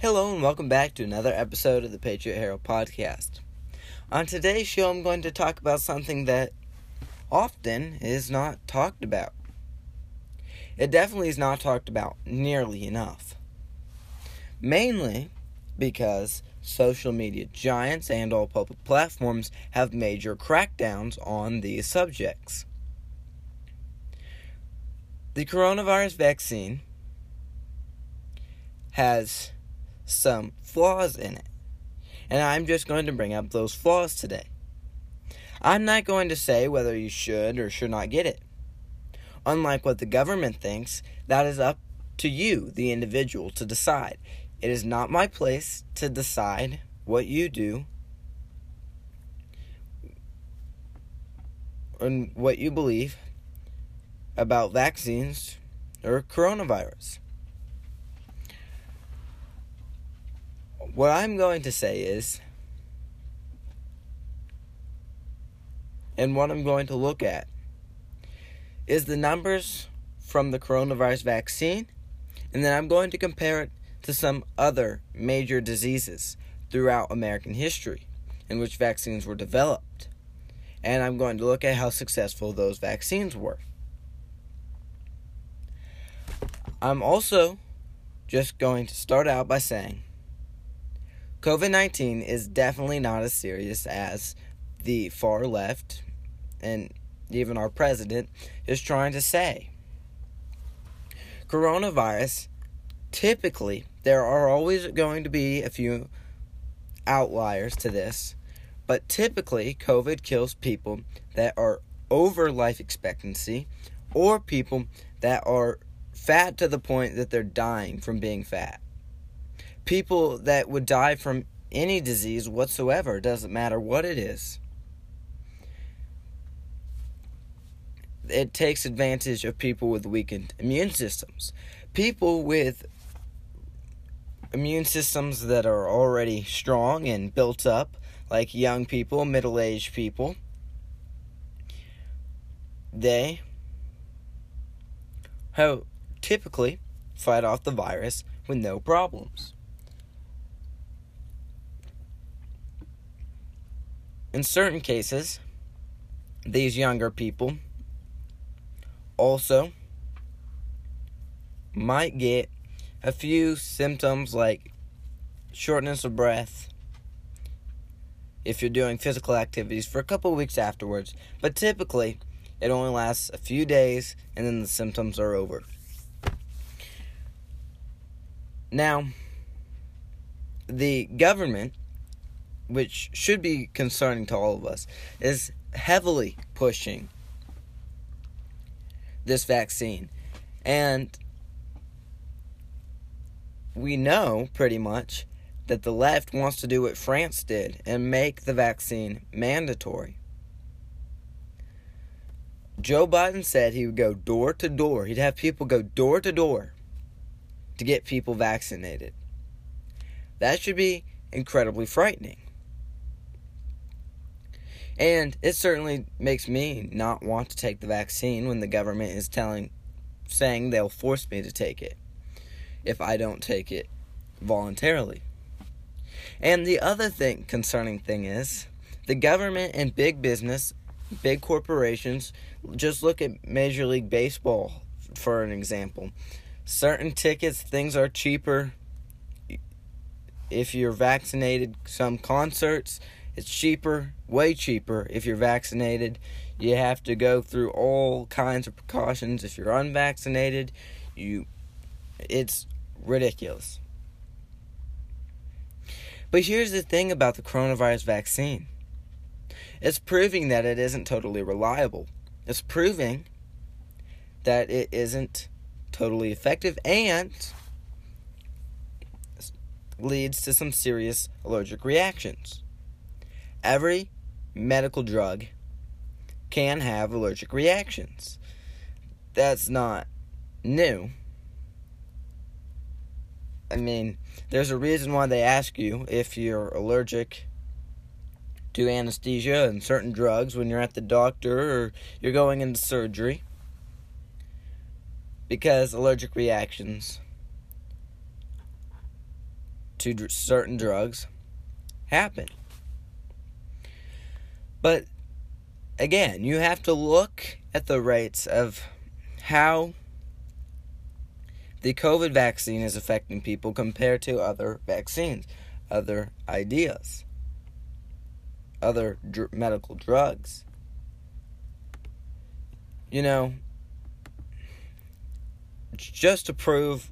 Hello, and welcome back to another episode of the Patriot Herald podcast. On today's show, I'm going to talk about something that often is not talked about. It definitely is not talked about nearly enough. Mainly because social media giants and all public platforms have major crackdowns on these subjects. The coronavirus vaccine has some flaws in it. And I'm just going to bring up those flaws today. I'm not going to say whether you should or should not get it. Unlike what the government thinks, that is up to you, the individual, to decide. It is not my place to decide what you do and what you believe about vaccines or coronavirus. What I'm going to say is, and what I'm going to look at, is the numbers from the coronavirus vaccine, and then I'm going to compare it to some other major diseases throughout American history in which vaccines were developed. And I'm going to look at how successful those vaccines were. I'm also just going to start out by saying COVID 19 is definitely not as serious as the far left and even our president is trying to say. Coronavirus, typically, there are always going to be a few outliers to this, but typically, COVID kills people that are over life expectancy or people that are fat to the point that they're dying from being fat people that would die from any disease whatsoever, doesn't matter what it is. It takes advantage of people with weakened immune systems. People with immune systems that are already strong and built up, like young people, middle aged people, they have typically fight off the virus with no problems. In certain cases, these younger people also might get a few symptoms like shortness of breath if you're doing physical activities for a couple weeks afterwards, but typically it only lasts a few days and then the symptoms are over. Now, the government which should be concerning to all of us, is heavily pushing this vaccine. And we know pretty much that the left wants to do what France did and make the vaccine mandatory. Joe Biden said he would go door to door. He'd have people go door to door to get people vaccinated. That should be incredibly frightening. And it certainly makes me not want to take the vaccine when the government is telling saying they'll force me to take it if I don't take it voluntarily. And the other thing concerning thing is the government and big business, big corporations, just look at Major League Baseball for an example. Certain tickets, things are cheaper if you're vaccinated. Some concerts, it's cheaper, way cheaper if you're vaccinated. You have to go through all kinds of precautions if you're unvaccinated. You it's ridiculous. But here's the thing about the coronavirus vaccine. It's proving that it isn't totally reliable. It's proving that it isn't totally effective and leads to some serious allergic reactions. Every medical drug can have allergic reactions. That's not new. I mean, there's a reason why they ask you if you're allergic to anesthesia and certain drugs when you're at the doctor or you're going into surgery. Because allergic reactions to certain drugs happen. But again, you have to look at the rates of how the COVID vaccine is affecting people compared to other vaccines, other ideas, other dr- medical drugs. You know, just to prove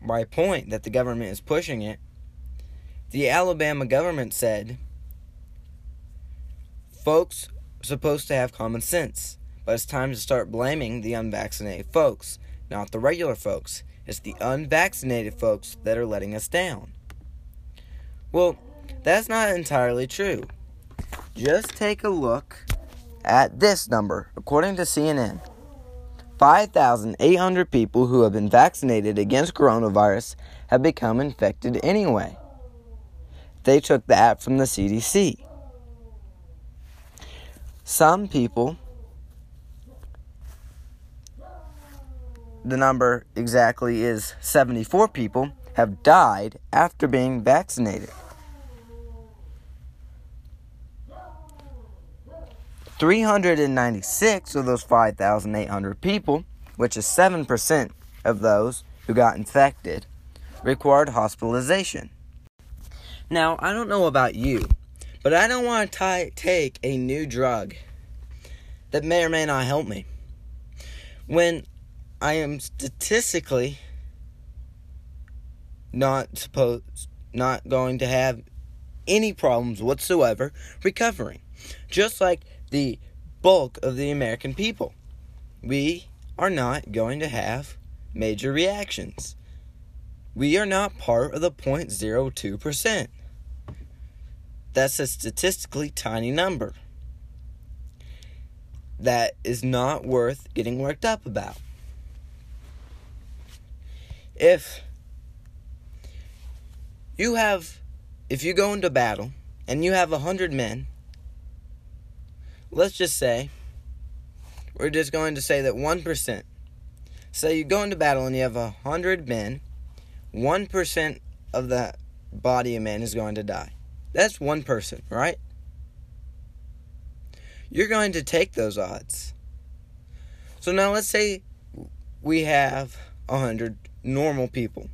my point that the government is pushing it, the Alabama government said folks are supposed to have common sense, but it's time to start blaming the unvaccinated folks, not the regular folks. It's the unvaccinated folks that are letting us down. Well, that's not entirely true. Just take a look at this number, according to CNN. 5,800 people who have been vaccinated against coronavirus have become infected anyway. They took that from the CDC. Some people, the number exactly is 74 people, have died after being vaccinated. 396 of those 5,800 people, which is 7% of those who got infected, required hospitalization. Now, I don't know about you, but I don't want to take a new drug that may or may not help me when I am statistically not supposed not going to have any problems whatsoever recovering. Just like the bulk of the American people. We are not going to have major reactions. We are not part of the 0.02%. That's a statistically tiny number. That is not worth getting worked up about. If you have, if you go into battle and you have a hundred men let's just say we're just going to say that 1%. So you go into battle and you have a 100 men, 1% of the body of men is going to die. That's one person, right? You're going to take those odds. So now let's say we have a 100 normal people,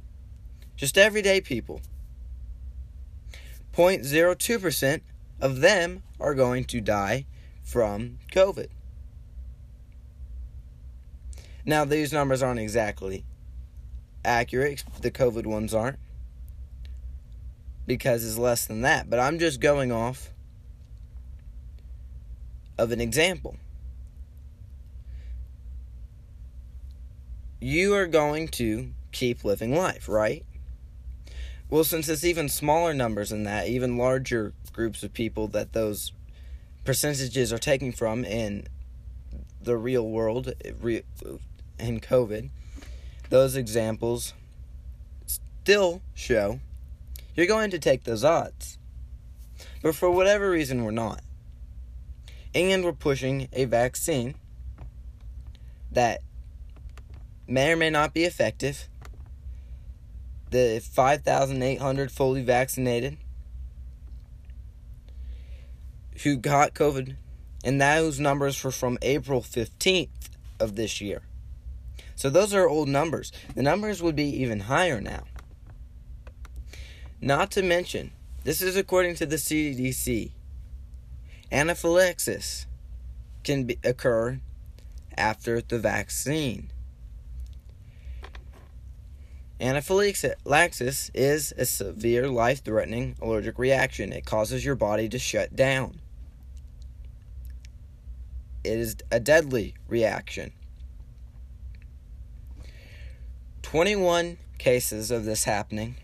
just everyday people. 0.02% of them are going to die from COVID. Now, these numbers aren't exactly accurate, the COVID ones aren't, because it's less than that, but I'm just going off of an example. You are going to keep living life, right? Well, since it's even smaller numbers than that, even larger groups of people that those percentages are taking from in the real world in COVID, those examples still show you're going to take those odds. But for whatever reason, we're not. And we're pushing a vaccine that may or may not be effective. The 5,800 fully vaccinated who got COVID, and those numbers were from April 15th of this year. So those are old numbers. The numbers would be even higher now. Not to mention, this is according to the CDC. Anaphylaxis can be, occur after the vaccine. Anaphylaxis is a severe life threatening allergic reaction. It causes your body to shut down. It is a deadly reaction. 21 cases of this happening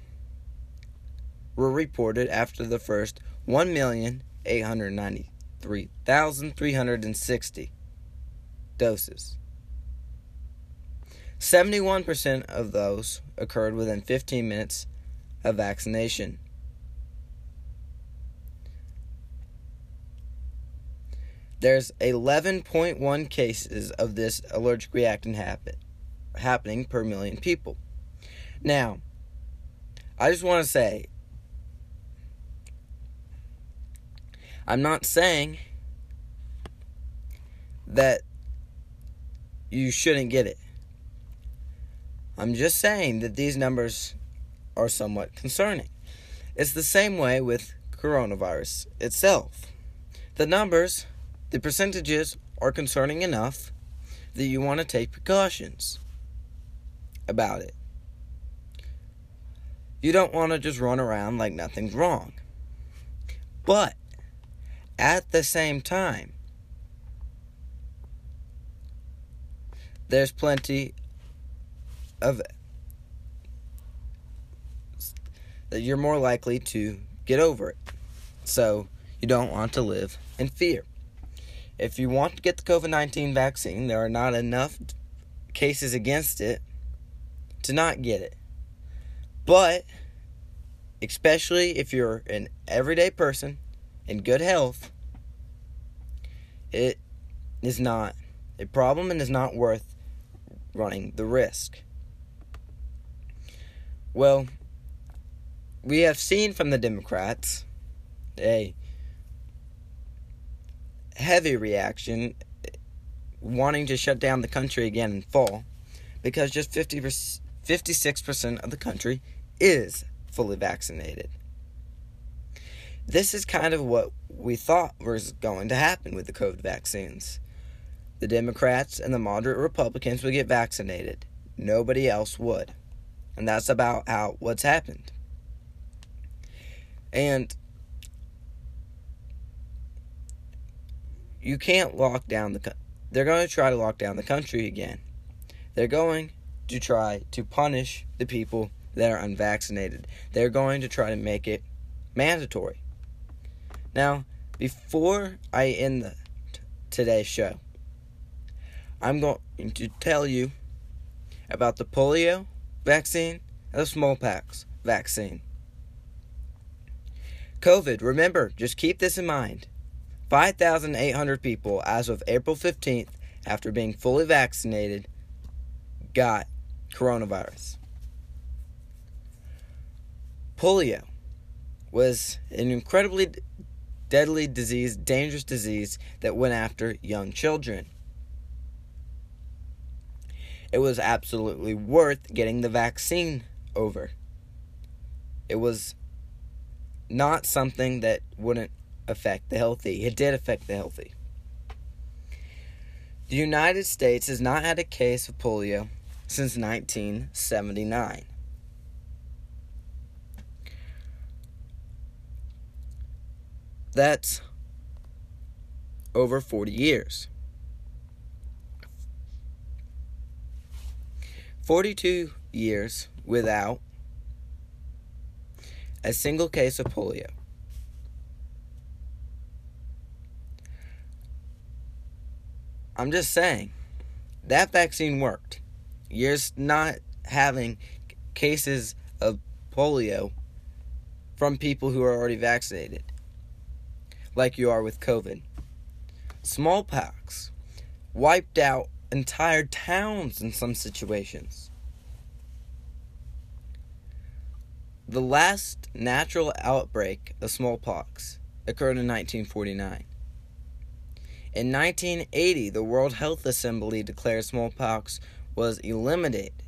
were reported after the first 1,893,360 doses. 71% of those occurred within 15 minutes of vaccination. There's 11.1 cases of this allergic reaction happen, happening per million people. Now, I just want to say I'm not saying that you shouldn't get it. I'm just saying that these numbers are somewhat concerning. It's the same way with coronavirus itself. The numbers, the percentages, are concerning enough that you want to take precautions about it. You don't want to just run around like nothing's wrong. But at the same time, there's plenty of that you're more likely to get over it. So you don't want to live in fear. If you want to get the COVID 19 vaccine, there are not enough cases against it to not get it. But, especially if you're an everyday person in good health, it is not a problem and is not worth running the risk. Well, we have seen from the Democrats a heavy reaction wanting to shut down the country again in fall because just 50 56% of the country is fully vaccinated. This is kind of what we thought was going to happen with the COVID vaccines. The Democrats and the moderate Republicans would get vaccinated. Nobody else would. And that's about how what's happened. And you can't lock down the they're going to try to lock down the country again. They're going to try to punish the people that are unvaccinated. They're going to try to make it mandatory. Now, before I end the, t- today's show, I'm going to tell you about the polio vaccine and the smallpox vaccine. COVID, remember, just keep this in mind. 5,800 people as of April 15th, after being fully vaccinated, got coronavirus. Polio was an incredibly deadly disease, dangerous disease that went after young children. It was absolutely worth getting the vaccine over. It was not something that wouldn't affect the healthy. It did affect the healthy. The United States has not had a case of polio since 1979. That's over 40 years. 42 years without a single case of polio. I'm just saying, that vaccine worked. You're not having cases of polio from people who are already vaccinated, like you are with COVID. Smallpox wiped out entire towns in some situations. The last natural outbreak of smallpox occurred in 1949. In 1980, the World Health Assembly declared smallpox was eliminated,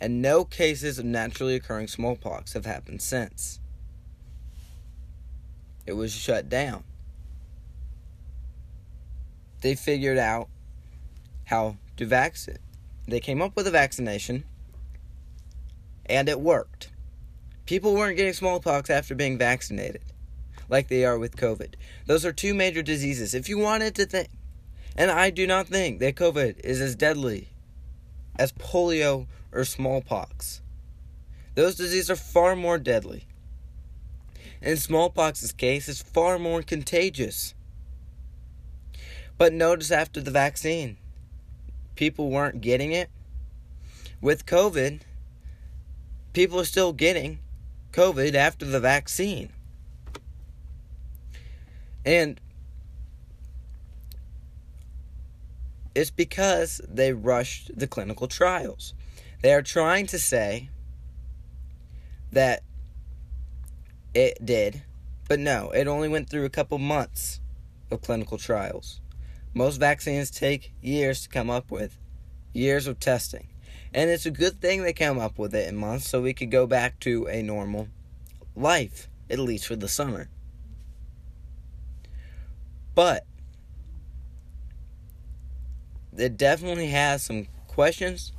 and no cases of naturally occurring smallpox have happened since. It was shut down. They figured out how to vaccinate. They came up with a vaccination, and it worked. People weren't getting smallpox after being vaccinated like they are with COVID. Those are two major diseases. If you wanted to think, and I do not think that COVID is as deadly as polio or smallpox. Those diseases are far more deadly. In smallpox's case, it's far more contagious. But notice after the vaccine, people weren't getting it. With COVID, people are still getting COVID after the vaccine. And it's because they rushed the clinical trials. They are trying to say that it did But no, it only went through a couple months of clinical trials. Most vaccines take years to come up with, years of testing. And it's a good thing they came up with it in months so we could go back to a normal life, at least for the summer. But it definitely has some questions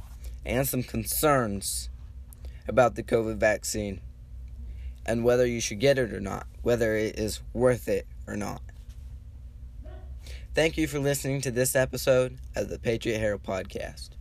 and some concerns about the COVID vaccine and whether you should get it or not, whether it is worth it or not. Thank you for listening to this episode of the Patriot Herald Podcast.